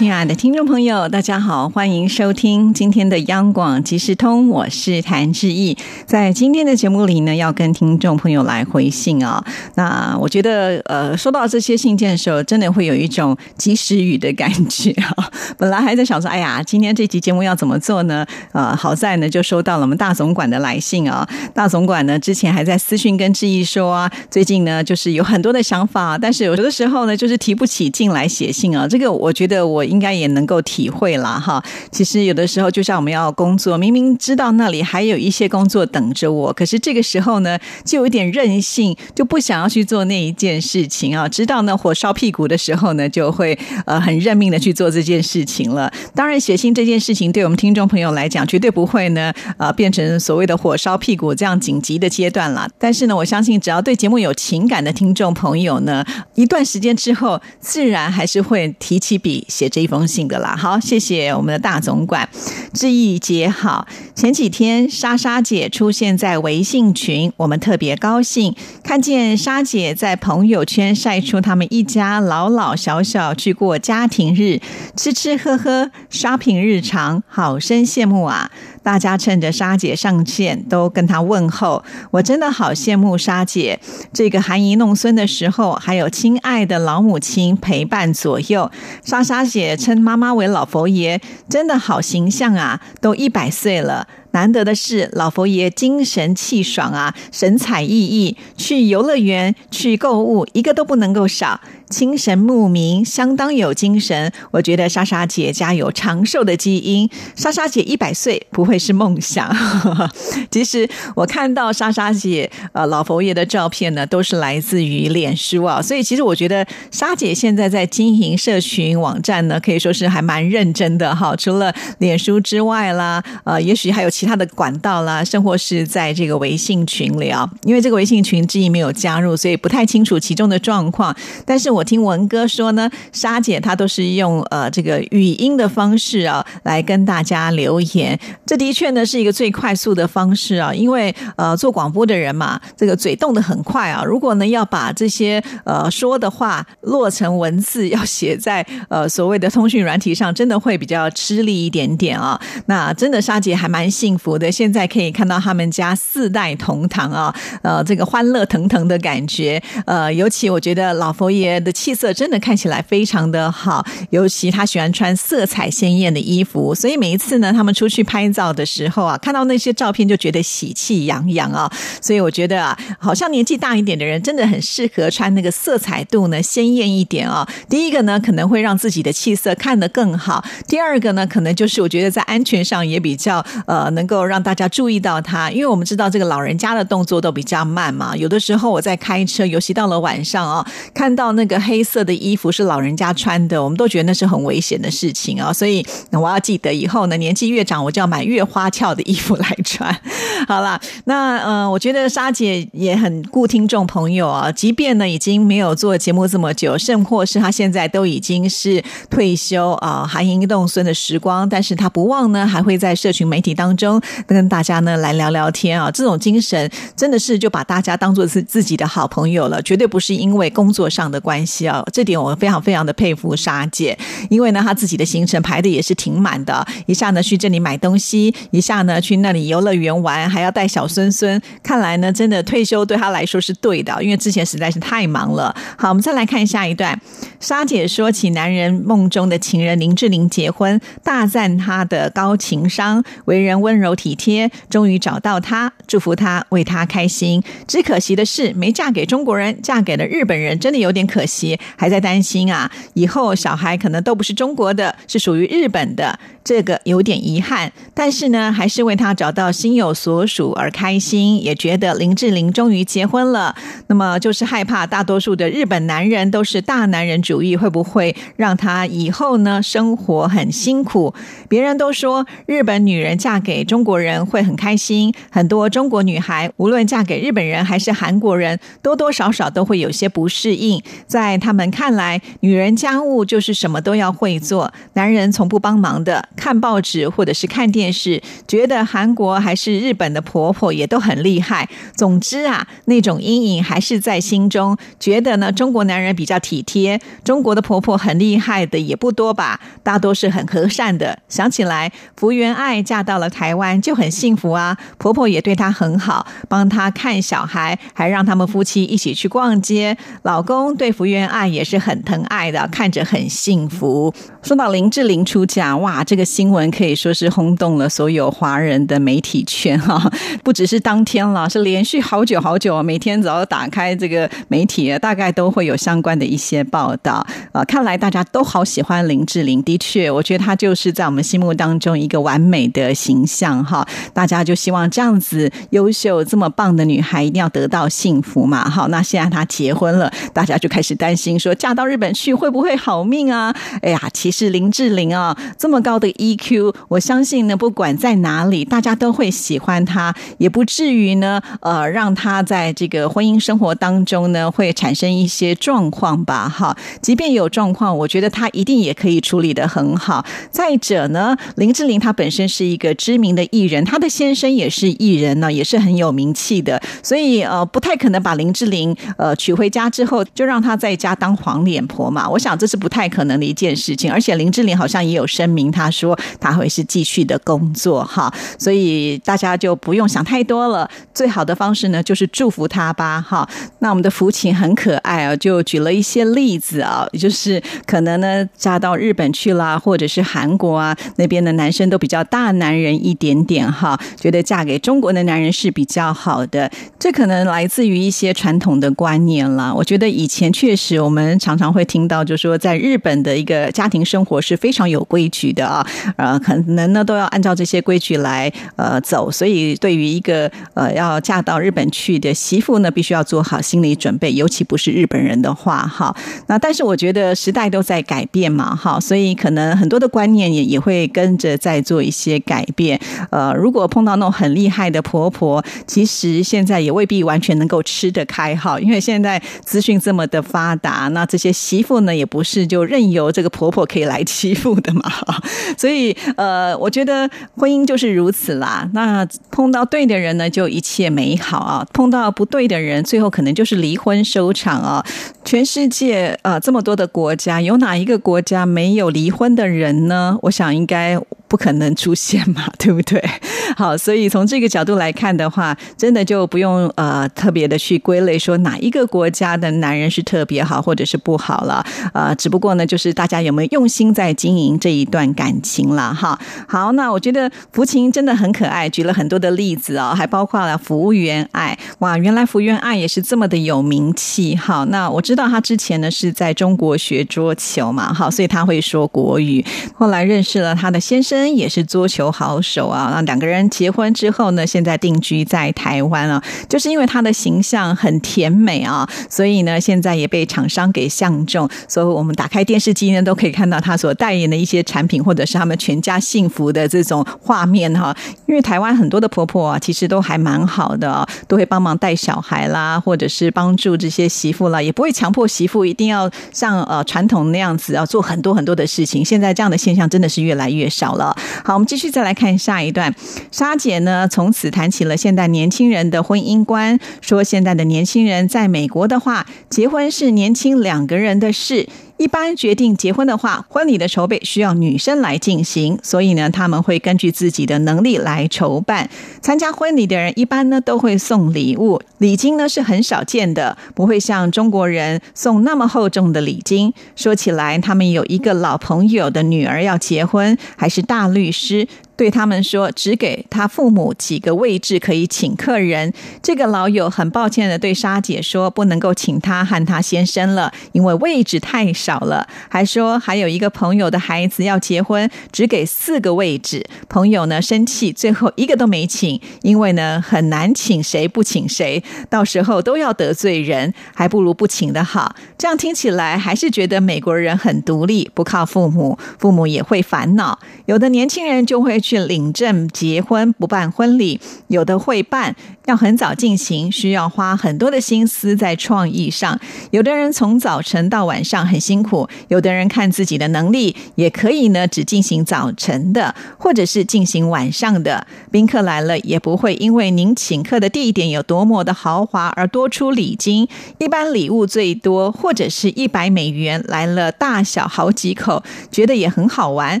亲爱的听众朋友，大家好，欢迎收听今天的央广即时通，我是谭志毅。在今天的节目里呢，要跟听众朋友来回信啊。那我觉得，呃，收到这些信件的时候，真的会有一种及时雨的感觉啊。本来还在想说，哎呀，今天这集节目要怎么做呢？呃，好在呢，就收到了我们大总管的来信啊。大总管呢，之前还在私讯跟志毅说啊，最近呢，就是有很多的想法，但是有的时候呢，就是提不起劲来写信啊。这个我觉得我。应该也能够体会了哈。其实有的时候，就像我们要工作，明明知道那里还有一些工作等着我，可是这个时候呢，就有点任性，就不想要去做那一件事情啊。知道呢火烧屁股的时候呢，就会呃很认命的去做这件事情了。当然，写信这件事情对我们听众朋友来讲，绝对不会呢呃变成所谓的火烧屁股这样紧急的阶段了。但是呢，我相信只要对节目有情感的听众朋友呢，一段时间之后，自然还是会提起笔写这。一封信的啦，好，谢谢我们的大总管，志毅姐好。前几天莎莎姐出现在微信群，我们特别高兴，看见莎姐在朋友圈晒出他们一家老老小小去过家庭日，吃吃喝喝，shopping 日常，好生羡慕啊！大家趁着莎姐上线都跟她问候，我真的好羡慕莎姐。这个含饴弄孙的时候，还有亲爱的老母亲陪伴左右。莎莎姐称妈妈为老佛爷，真的好形象啊！都一百岁了。难得的是，老佛爷精神气爽啊，神采奕奕，去游乐园、去购物，一个都不能够少。清神牧民，相当有精神。我觉得莎莎姐家有长寿的基因。莎莎姐一百岁不会是梦想。其实我看到莎莎姐呃老佛爷的照片呢，都是来自于脸书啊。所以其实我觉得莎姐现在在经营社群网站呢，可以说是还蛮认真的哈。除了脸书之外啦，呃，也许还有其他的管道啦，甚或是在这个微信群里啊。因为这个微信群之一没有加入，所以不太清楚其中的状况。但是我。听文哥说呢，莎姐她都是用呃这个语音的方式啊来跟大家留言，这的确呢是一个最快速的方式啊，因为呃做广播的人嘛，这个嘴动得很快啊，如果呢要把这些呃说的话落成文字，要写在呃所谓的通讯软体上，真的会比较吃力一点点啊。那真的莎姐还蛮幸幸福的，现在可以看到他们家四代同堂啊，呃这个欢乐腾腾的感觉，呃尤其我觉得老佛爷的。气色真的看起来非常的好，尤其他喜欢穿色彩鲜艳的衣服，所以每一次呢，他们出去拍照的时候啊，看到那些照片就觉得喜气洋洋啊。所以我觉得啊，好像年纪大一点的人真的很适合穿那个色彩度呢鲜艳一点啊。第一个呢，可能会让自己的气色看得更好；第二个呢，可能就是我觉得在安全上也比较呃能够让大家注意到他，因为我们知道这个老人家的动作都比较慢嘛，有的时候我在开车，尤其到了晚上啊，看到那个。黑色的衣服是老人家穿的，我们都觉得那是很危险的事情啊，所以我要记得以后呢，年纪越长，我就要买越花俏的衣服来穿。好了，那呃，我觉得莎姐也很顾听众朋友啊，即便呢已经没有做节目这么久，甚或是她现在都已经是退休啊，含饴弄孙的时光，但是她不忘呢，还会在社群媒体当中跟大家呢来聊聊天啊，这种精神真的是就把大家当做是自己的好朋友了，绝对不是因为工作上的关系啊。这点我非常非常的佩服莎姐，因为呢，她自己的行程排的也是挺满的，一下呢去这里买东西，一下呢去那里游乐园玩，还要带小孙孙。看来呢，真的退休对她来说是对的，因为之前实在是太忙了。好，我们再来看下一段。莎姐说起男人梦中的情人林志玲结婚，大赞她的高情商，为人温柔体贴，终于找到他，祝福他，为他开心。只可惜的是，没嫁给中国人，嫁给了日本人，真的有点可惜。还在担心啊，以后小孩可能都不是中国的，是属于日本的，这个有点遗憾。但是呢，还是为他找到心有所属而开心，也觉得林志玲终于结婚了。那么就是害怕大多数的日本男人都是大男人主义，会不会让他以后呢生活很辛苦？别人都说日本女人嫁给中国人会很开心，很多中。中国女孩，无论嫁给日本人还是韩国人，多多少少都会有些不适应。在他们看来，女人家务就是什么都要会做，男人从不帮忙的。看报纸或者是看电视，觉得韩国还是日本的婆婆也都很厉害。总之啊，那种阴影还是在心中。觉得呢，中国男人比较体贴，中国的婆婆很厉害的也不多吧，大多是很和善的。想起来，福原爱嫁到了台湾就很幸福啊，婆婆也对她很好，帮他看小孩，还让他们夫妻一起去逛街。老公对福原爱也是很疼爱的，看着很幸福。说到林志玲出嫁，哇，这个新闻可以说是轰动了所有华人的媒体圈哈，不只是当天了，是连续好久好久，每天只要打开这个媒体，大概都会有相关的一些报道。呃，看来大家都好喜欢林志玲，的确，我觉得她就是在我们心目当中一个完美的形象哈。大家就希望这样子优秀、这么棒的女孩一定要得到幸福嘛。好，那现在她结婚了，大家就开始担心说，嫁到日本去会不会好命啊？哎呀，其实林志玲啊，这么高的 EQ，我相信呢，不管在哪里，大家都会喜欢她，也不至于呢，呃，让她在这个婚姻生活当中呢，会产生一些状况吧。哈，即便有状况，我觉得她一定也可以处理的很好。再者呢，林志玲她本身是一个知名的艺人，她的先生也是艺人呢，也是很有名气的，所以呃，不太可能把林志玲呃娶回家之后，就让她在家当黄脸婆嘛。我想这是不太可能的一件事情，而且林志玲好像也有声明，她说她会是继续的工作哈，所以大家就不用想太多了。最好的方式呢，就是祝福她吧哈。那我们的福琴很可爱啊，就举了一些例子啊，就是可能呢嫁到日本去啦，或者是韩国啊那边的男生都比较大男人一点点哈，觉得嫁给中国的男男人是比较好的。这可能来自于一些传统的观念了。我觉得以前确实我们常常会听到，就说在日本的一个家庭生活是非常有规矩的啊，呃，可能呢都要按照这些规矩来呃走。所以对于一个呃要嫁到日本去的媳妇呢，必须要做好心理准备，尤其不是日本人的话哈。那但是我觉得时代都在改变嘛，哈，所以可能很多的观念也也会跟着在做一些改变。呃，如果碰到那种很厉害的婆婆婆，其实现在也未必完全能够吃得开哈，因为现在资讯这么的发达，那这些媳妇呢也不是就任由这个婆婆可以来欺负的嘛，所以呃，我觉得婚姻就是如此啦。那碰到对的人呢，就一切美好啊；碰到不对的人，最后可能就是离婚收场啊。全世界啊，这么多的国家，有哪一个国家没有离婚的人呢？我想应该。不可能出现嘛，对不对？好，所以从这个角度来看的话，真的就不用呃特别的去归类说哪一个国家的男人是特别好或者是不好了。呃，只不过呢，就是大家有没有用心在经营这一段感情了哈。好，那我觉得福琴真的很可爱，举了很多的例子哦，还包括了福原爱。哇，原来福原爱也是这么的有名气。好，那我知道他之前呢是在中国学桌球嘛，好，所以他会说国语。后来认识了他的先生。也是桌球好手啊！那两个人结婚之后呢，现在定居在台湾啊，就是因为他的形象很甜美啊，所以呢，现在也被厂商给相中。所以我们打开电视机呢，都可以看到他所代言的一些产品，或者是他们全家幸福的这种画面哈。因为台湾很多的婆婆啊，其实都还蛮好的，都会帮忙带小孩啦，或者是帮助这些媳妇啦，也不会强迫媳妇一定要像呃传统那样子要做很多很多的事情。现在这样的现象真的是越来越少了。好，我们继续再来看下一段。沙姐呢，从此谈起了现代年轻人的婚姻观，说现在的年轻人在美国的话，结婚是年轻两个人的事。一般决定结婚的话，婚礼的筹备需要女生来进行，所以呢，他们会根据自己的能力来筹办。参加婚礼的人一般呢都会送礼物，礼金呢是很少见的，不会像中国人送那么厚重的礼金。说起来，他们有一个老朋友的女儿要结婚，还是大律师。对他们说，只给他父母几个位置可以请客人。这个老友很抱歉的对沙姐说，不能够请他和他先生了，因为位置太少了。还说还有一个朋友的孩子要结婚，只给四个位置。朋友呢生气，最后一个都没请，因为呢很难请谁不请谁，到时候都要得罪人，还不如不请的好。这样听起来还是觉得美国人很独立，不靠父母，父母也会烦恼。有的年轻人就会。去领证结婚，不办婚礼；有的会办，要很早进行，需要花很多的心思在创意上。有的人从早晨到晚上很辛苦，有的人看自己的能力，也可以呢只进行早晨的，或者是进行晚上的。宾客来了，也不会因为您请客的地点有多么的豪华而多出礼金。一般礼物最多或者是一百美元，来了大小好几口，觉得也很好玩。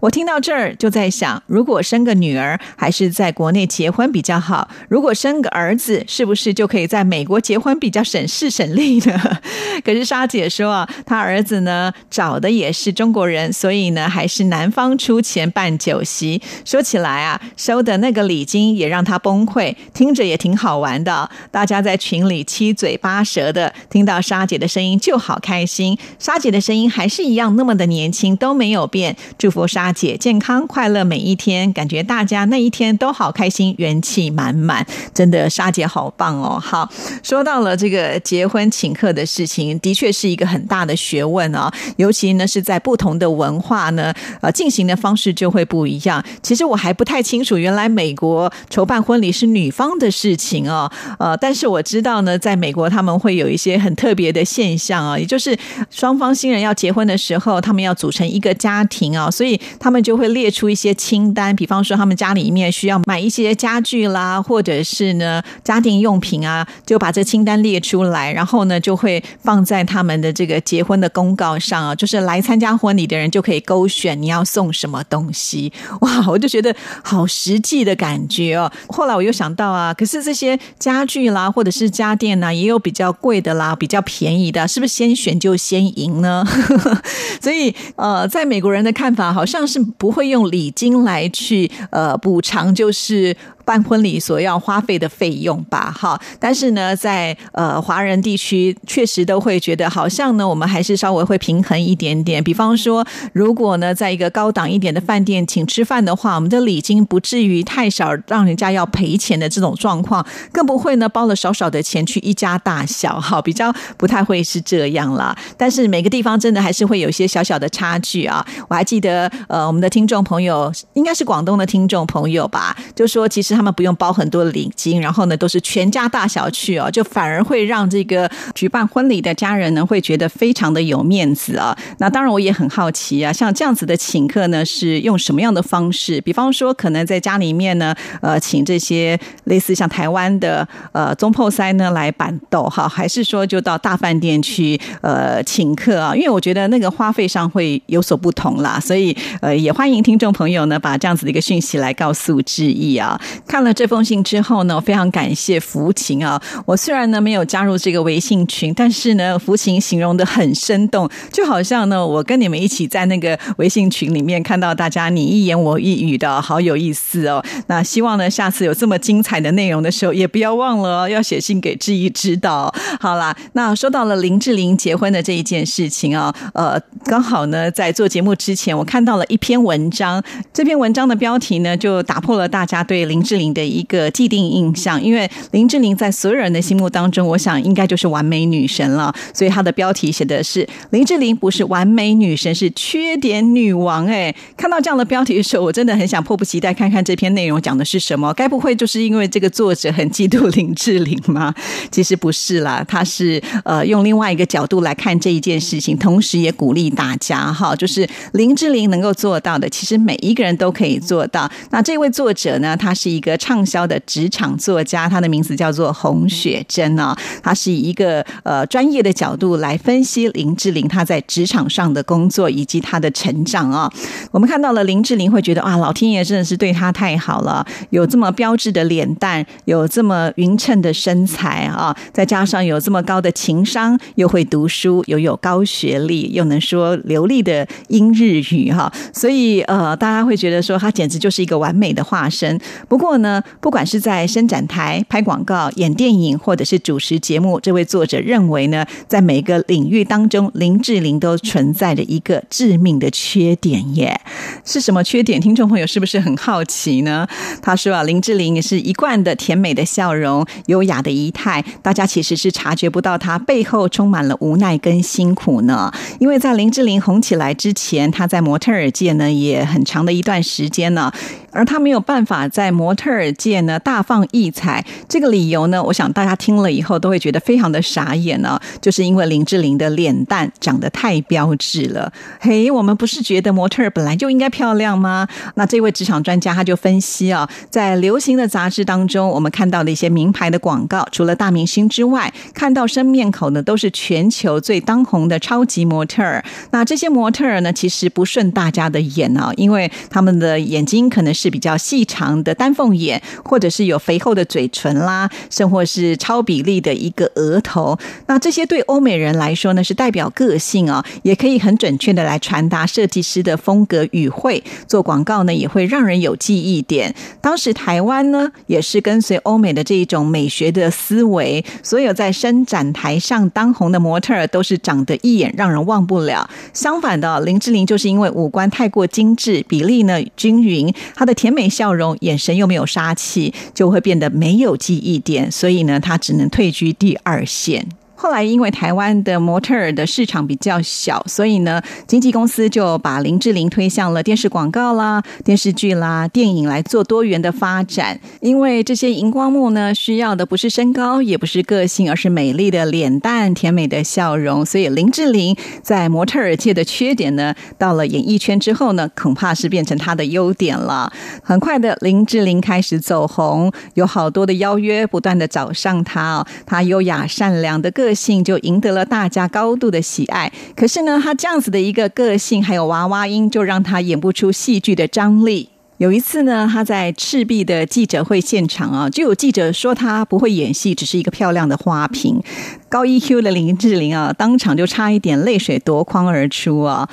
我听到这儿就在想，如果生个女儿，还是在国内结婚比较好；如果生个儿子，是不是就可以在美国结婚比较省事省力呢？可是莎姐说啊，她儿子呢找的也是中国人，所以呢还是男方出钱办酒席。说起来啊，收的那个礼金也让他崩溃，听着也挺好玩的。大家在群里七嘴八舌的，听到莎姐的声音就好开心。莎姐的声音还是一样那么的年轻，都没有变。祝福莎姐健康快乐每一天，感觉大家那一天都好开心，元气满满。真的，的莎姐好棒哦！好，说到了这个结婚请客的事情，的确是一个很大的学问啊。尤其呢是在不同的文化呢，呃，进行的方式就会不一样。其实我还不太清楚，原来美国筹办婚礼是女方的事情哦。呃，但是我知道呢，在美国他们会有一些很特别的现象啊，也就是双方新人要结婚的时候，他们要组成一个家庭啊，所以他们就会列出一些清单，比方说他们家里面需要买一些家具啦，或者是呢呃家电用品啊，就把这清单列出来，然后呢就会放在他们的这个结婚的公告上啊，就是来参加婚礼的人就可以勾选你要送什么东西。哇，我就觉得好实际的感觉哦。后来我又想到啊，可是这些家具啦，或者是家电呢，也有比较贵的啦，比较便宜的，是不是先选就先赢呢？所以呃，在美国人的看法，好像是不会用礼金来去呃补偿，就是。办婚礼所要花费的费用吧，哈，但是呢，在呃华人地区，确实都会觉得好像呢，我们还是稍微会平衡一点点。比方说，如果呢，在一个高档一点的饭店请吃饭的话，我们的礼金不至于太少，让人家要赔钱的这种状况，更不会呢包了少少的钱去一家大小，哈，比较不太会是这样啦。但是每个地方真的还是会有一些小小的差距啊。我还记得，呃，我们的听众朋友应该是广东的听众朋友吧，就说其实。他们不用包很多的礼金，然后呢，都是全家大小去哦，就反而会让这个举办婚礼的家人呢，会觉得非常的有面子啊。那当然，我也很好奇啊，像这样子的请客呢，是用什么样的方式？比方说，可能在家里面呢，呃，请这些类似像台湾的呃中破塞呢来板豆哈，还是说就到大饭店去呃请客啊？因为我觉得那个花费上会有所不同啦，所以呃，也欢迎听众朋友呢把这样子的一个讯息来告诉志毅啊。看了这封信之后呢，非常感谢福琴啊！我虽然呢没有加入这个微信群，但是呢，福琴形容的很生动，就好像呢我跟你们一起在那个微信群里面看到大家你一言我一语的好有意思哦。那希望呢下次有这么精彩的内容的时候，也不要忘了哦要写信给志毅知道。好啦，那说到了林志玲结婚的这一件事情啊，呃，刚好呢在做节目之前，我看到了一篇文章，这篇文章的标题呢就打破了大家对林志志玲的一个既定印象，因为林志玲在所有人的心目当中，我想应该就是完美女神了。所以她的标题写的是林志玲不是完美女神，是缺点女王。哎，看到这样的标题的时候，我真的很想迫不及待看看这篇内容讲的是什么。该不会就是因为这个作者很嫉妒 林志玲吗？其实不是啦，他是呃用另外一个角度来看这一件事情，同时也鼓励大家哈，就是林志玲能够做到的，其实每一个人都可以做到。那这位作者呢，他是一。个畅销的职场作家，他的名字叫做洪雪珍啊。他是以一个呃专业的角度来分析林志玲她在职场上的工作以及她的成长啊。我们看到了林志玲会觉得啊，老天爷真的是对她太好了，有这么标致的脸蛋，有这么匀称的身材啊，再加上有这么高的情商，又会读书，又有高学历，又能说流利的英日语哈。所以呃，大家会觉得说她简直就是一个完美的化身。不过，呢，不管是在伸展台拍广告、演电影，或者是主持节目，这位作者认为呢，在每个领域当中，林志玲都存在着一个致命的缺点耶。是什么缺点？听众朋友是不是很好奇呢？他说啊，林志玲也是一贯的甜美的笑容、优雅的仪态，大家其实是察觉不到她背后充满了无奈跟辛苦呢。因为在林志玲红起来之前，她在模特儿界呢也很长的一段时间呢。而她没有办法在模特儿界呢大放异彩。这个理由呢，我想大家听了以后都会觉得非常的傻眼呢，就是因为林志玲的脸蛋长得太标致了。嘿，我们不是觉得模特儿本来就应该漂亮吗？那这位职场专家他就分析啊，在流行的杂志当中，我们看到的一些名牌的广告，除了大明星之外，看到生面孔的都是全球最当红的超级模特儿。那这些模特儿呢，其实不顺大家的眼啊，因为他们的眼睛可能是比较细长的单凤凤眼，或者是有肥厚的嘴唇啦，甚或是超比例的一个额头。那这些对欧美人来说呢，是代表个性啊，也可以很准确的来传达设计师的风格语汇。做广告呢，也会让人有记忆点。当时台湾呢，也是跟随欧美的这一种美学的思维，所有在伸展台上当红的模特都是长得一眼让人忘不了。相反的，林志玲就是因为五官太过精致，比例呢均匀，她的甜美笑容，眼神又没没有杀气，就会变得没有记忆点，所以呢，他只能退居第二线。后来，因为台湾的模特儿的市场比较小，所以呢，经纪公司就把林志玲推向了电视广告啦、电视剧啦、电影来做多元的发展。因为这些荧光幕呢，需要的不是身高，也不是个性，而是美丽的脸蛋、甜美的笑容。所以，林志玲在模特儿界的缺点呢，到了演艺圈之后呢，恐怕是变成她的优点了。很快的，林志玲开始走红，有好多的邀约不断的找上她哦。她优雅善良的个。性就赢得了大家高度的喜爱，可是呢，他这样子的一个个性，还有娃娃音，就让他演不出戏剧的张力。有一次呢，他在赤壁的记者会现场啊，就有记者说他不会演戏，只是一个漂亮的花瓶。高一 Q 的林志玲啊，当场就差一点泪水夺眶而出啊。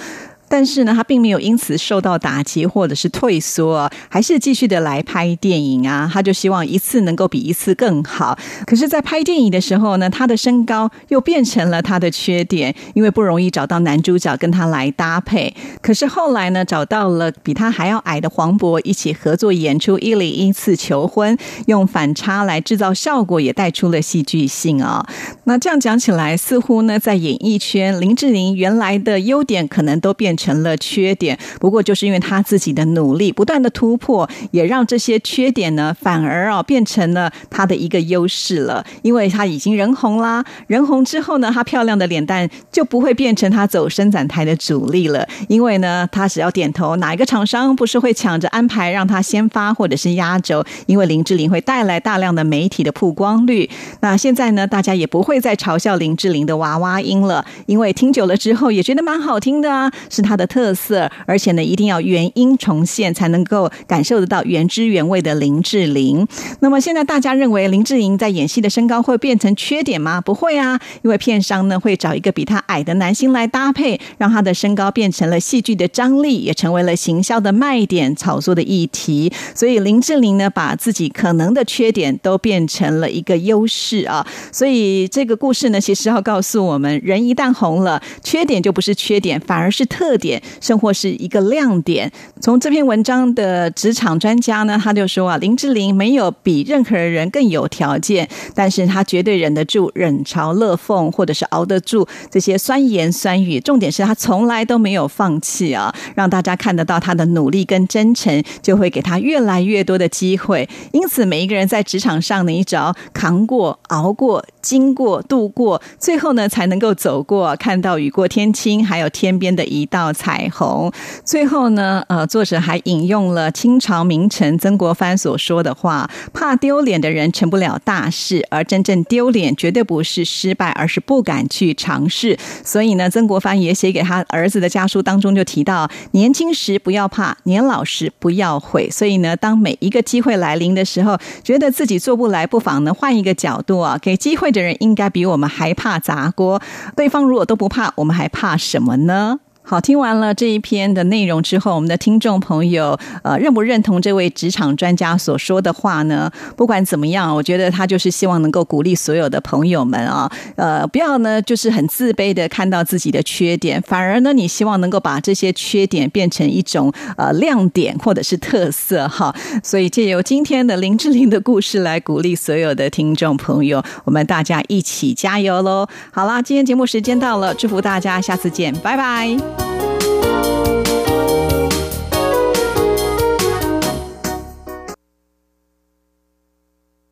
但是呢，他并没有因此受到打击或者是退缩，还是继续的来拍电影啊。他就希望一次能够比一次更好。可是，在拍电影的时候呢，他的身高又变成了他的缺点，因为不容易找到男主角跟他来搭配。可是后来呢，找到了比他还要矮的黄渤一起合作演出《一零一次求婚》，用反差来制造效果，也带出了戏剧性啊。那这样讲起来，似乎呢，在演艺圈，林志玲原来的优点可能都变。成了缺点，不过就是因为他自己的努力，不断的突破，也让这些缺点呢，反而啊变成了他的一个优势了。因为他已经人红啦，人红之后呢，他漂亮的脸蛋就不会变成他走伸展台的主力了。因为呢，他只要点头，哪一个厂商不是会抢着安排让他先发或者是压轴？因为林志玲会带来大量的媒体的曝光率。那现在呢，大家也不会再嘲笑林志玲的娃娃音了，因为听久了之后也觉得蛮好听的啊，是他。它的特色，而且呢，一定要原音重现，才能够感受得到原汁原味的林志玲。那么现在大家认为林志玲在演戏的身高会变成缺点吗？不会啊，因为片商呢会找一个比她矮的男星来搭配，让她的身高变成了戏剧的张力，也成为了行销的卖点、炒作的议题。所以林志玲呢，把自己可能的缺点都变成了一个优势啊。所以这个故事呢，其实要告诉我们，人一旦红了，缺点就不是缺点，反而是特。点，甚或是一个亮点。从这篇文章的职场专家呢，他就说啊，林志玲没有比任何人更有条件，但是她绝对忍得住冷嘲热讽，或者是熬得住这些酸言酸语。重点是她从来都没有放弃啊，让大家看得到她的努力跟真诚，就会给她越来越多的机会。因此，每一个人在职场上呢，你只要扛过、熬过、经过、度过，最后呢，才能够走过，看到雨过天晴，还有天边的一道。彩虹。最后呢，呃，作者还引用了清朝名臣曾国藩所说的话：“怕丢脸的人成不了大事，而真正丢脸绝对不是失败，而是不敢去尝试。”所以呢，曾国藩也写给他儿子的家书当中就提到：“年轻时不要怕，年老时不要悔。”所以呢，当每一个机会来临的时候，觉得自己做不来，不妨呢换一个角度啊，给机会的人应该比我们还怕砸锅。对方如果都不怕，我们还怕什么呢？好，听完了这一篇的内容之后，我们的听众朋友，呃，认不认同这位职场专家所说的话呢？不管怎么样，我觉得他就是希望能够鼓励所有的朋友们啊，呃，不要呢就是很自卑的看到自己的缺点，反而呢，你希望能够把这些缺点变成一种呃亮点或者是特色哈。所以借由今天的林志玲的故事来鼓励所有的听众朋友，我们大家一起加油喽！好啦，今天节目时间到了，祝福大家，下次见，拜拜。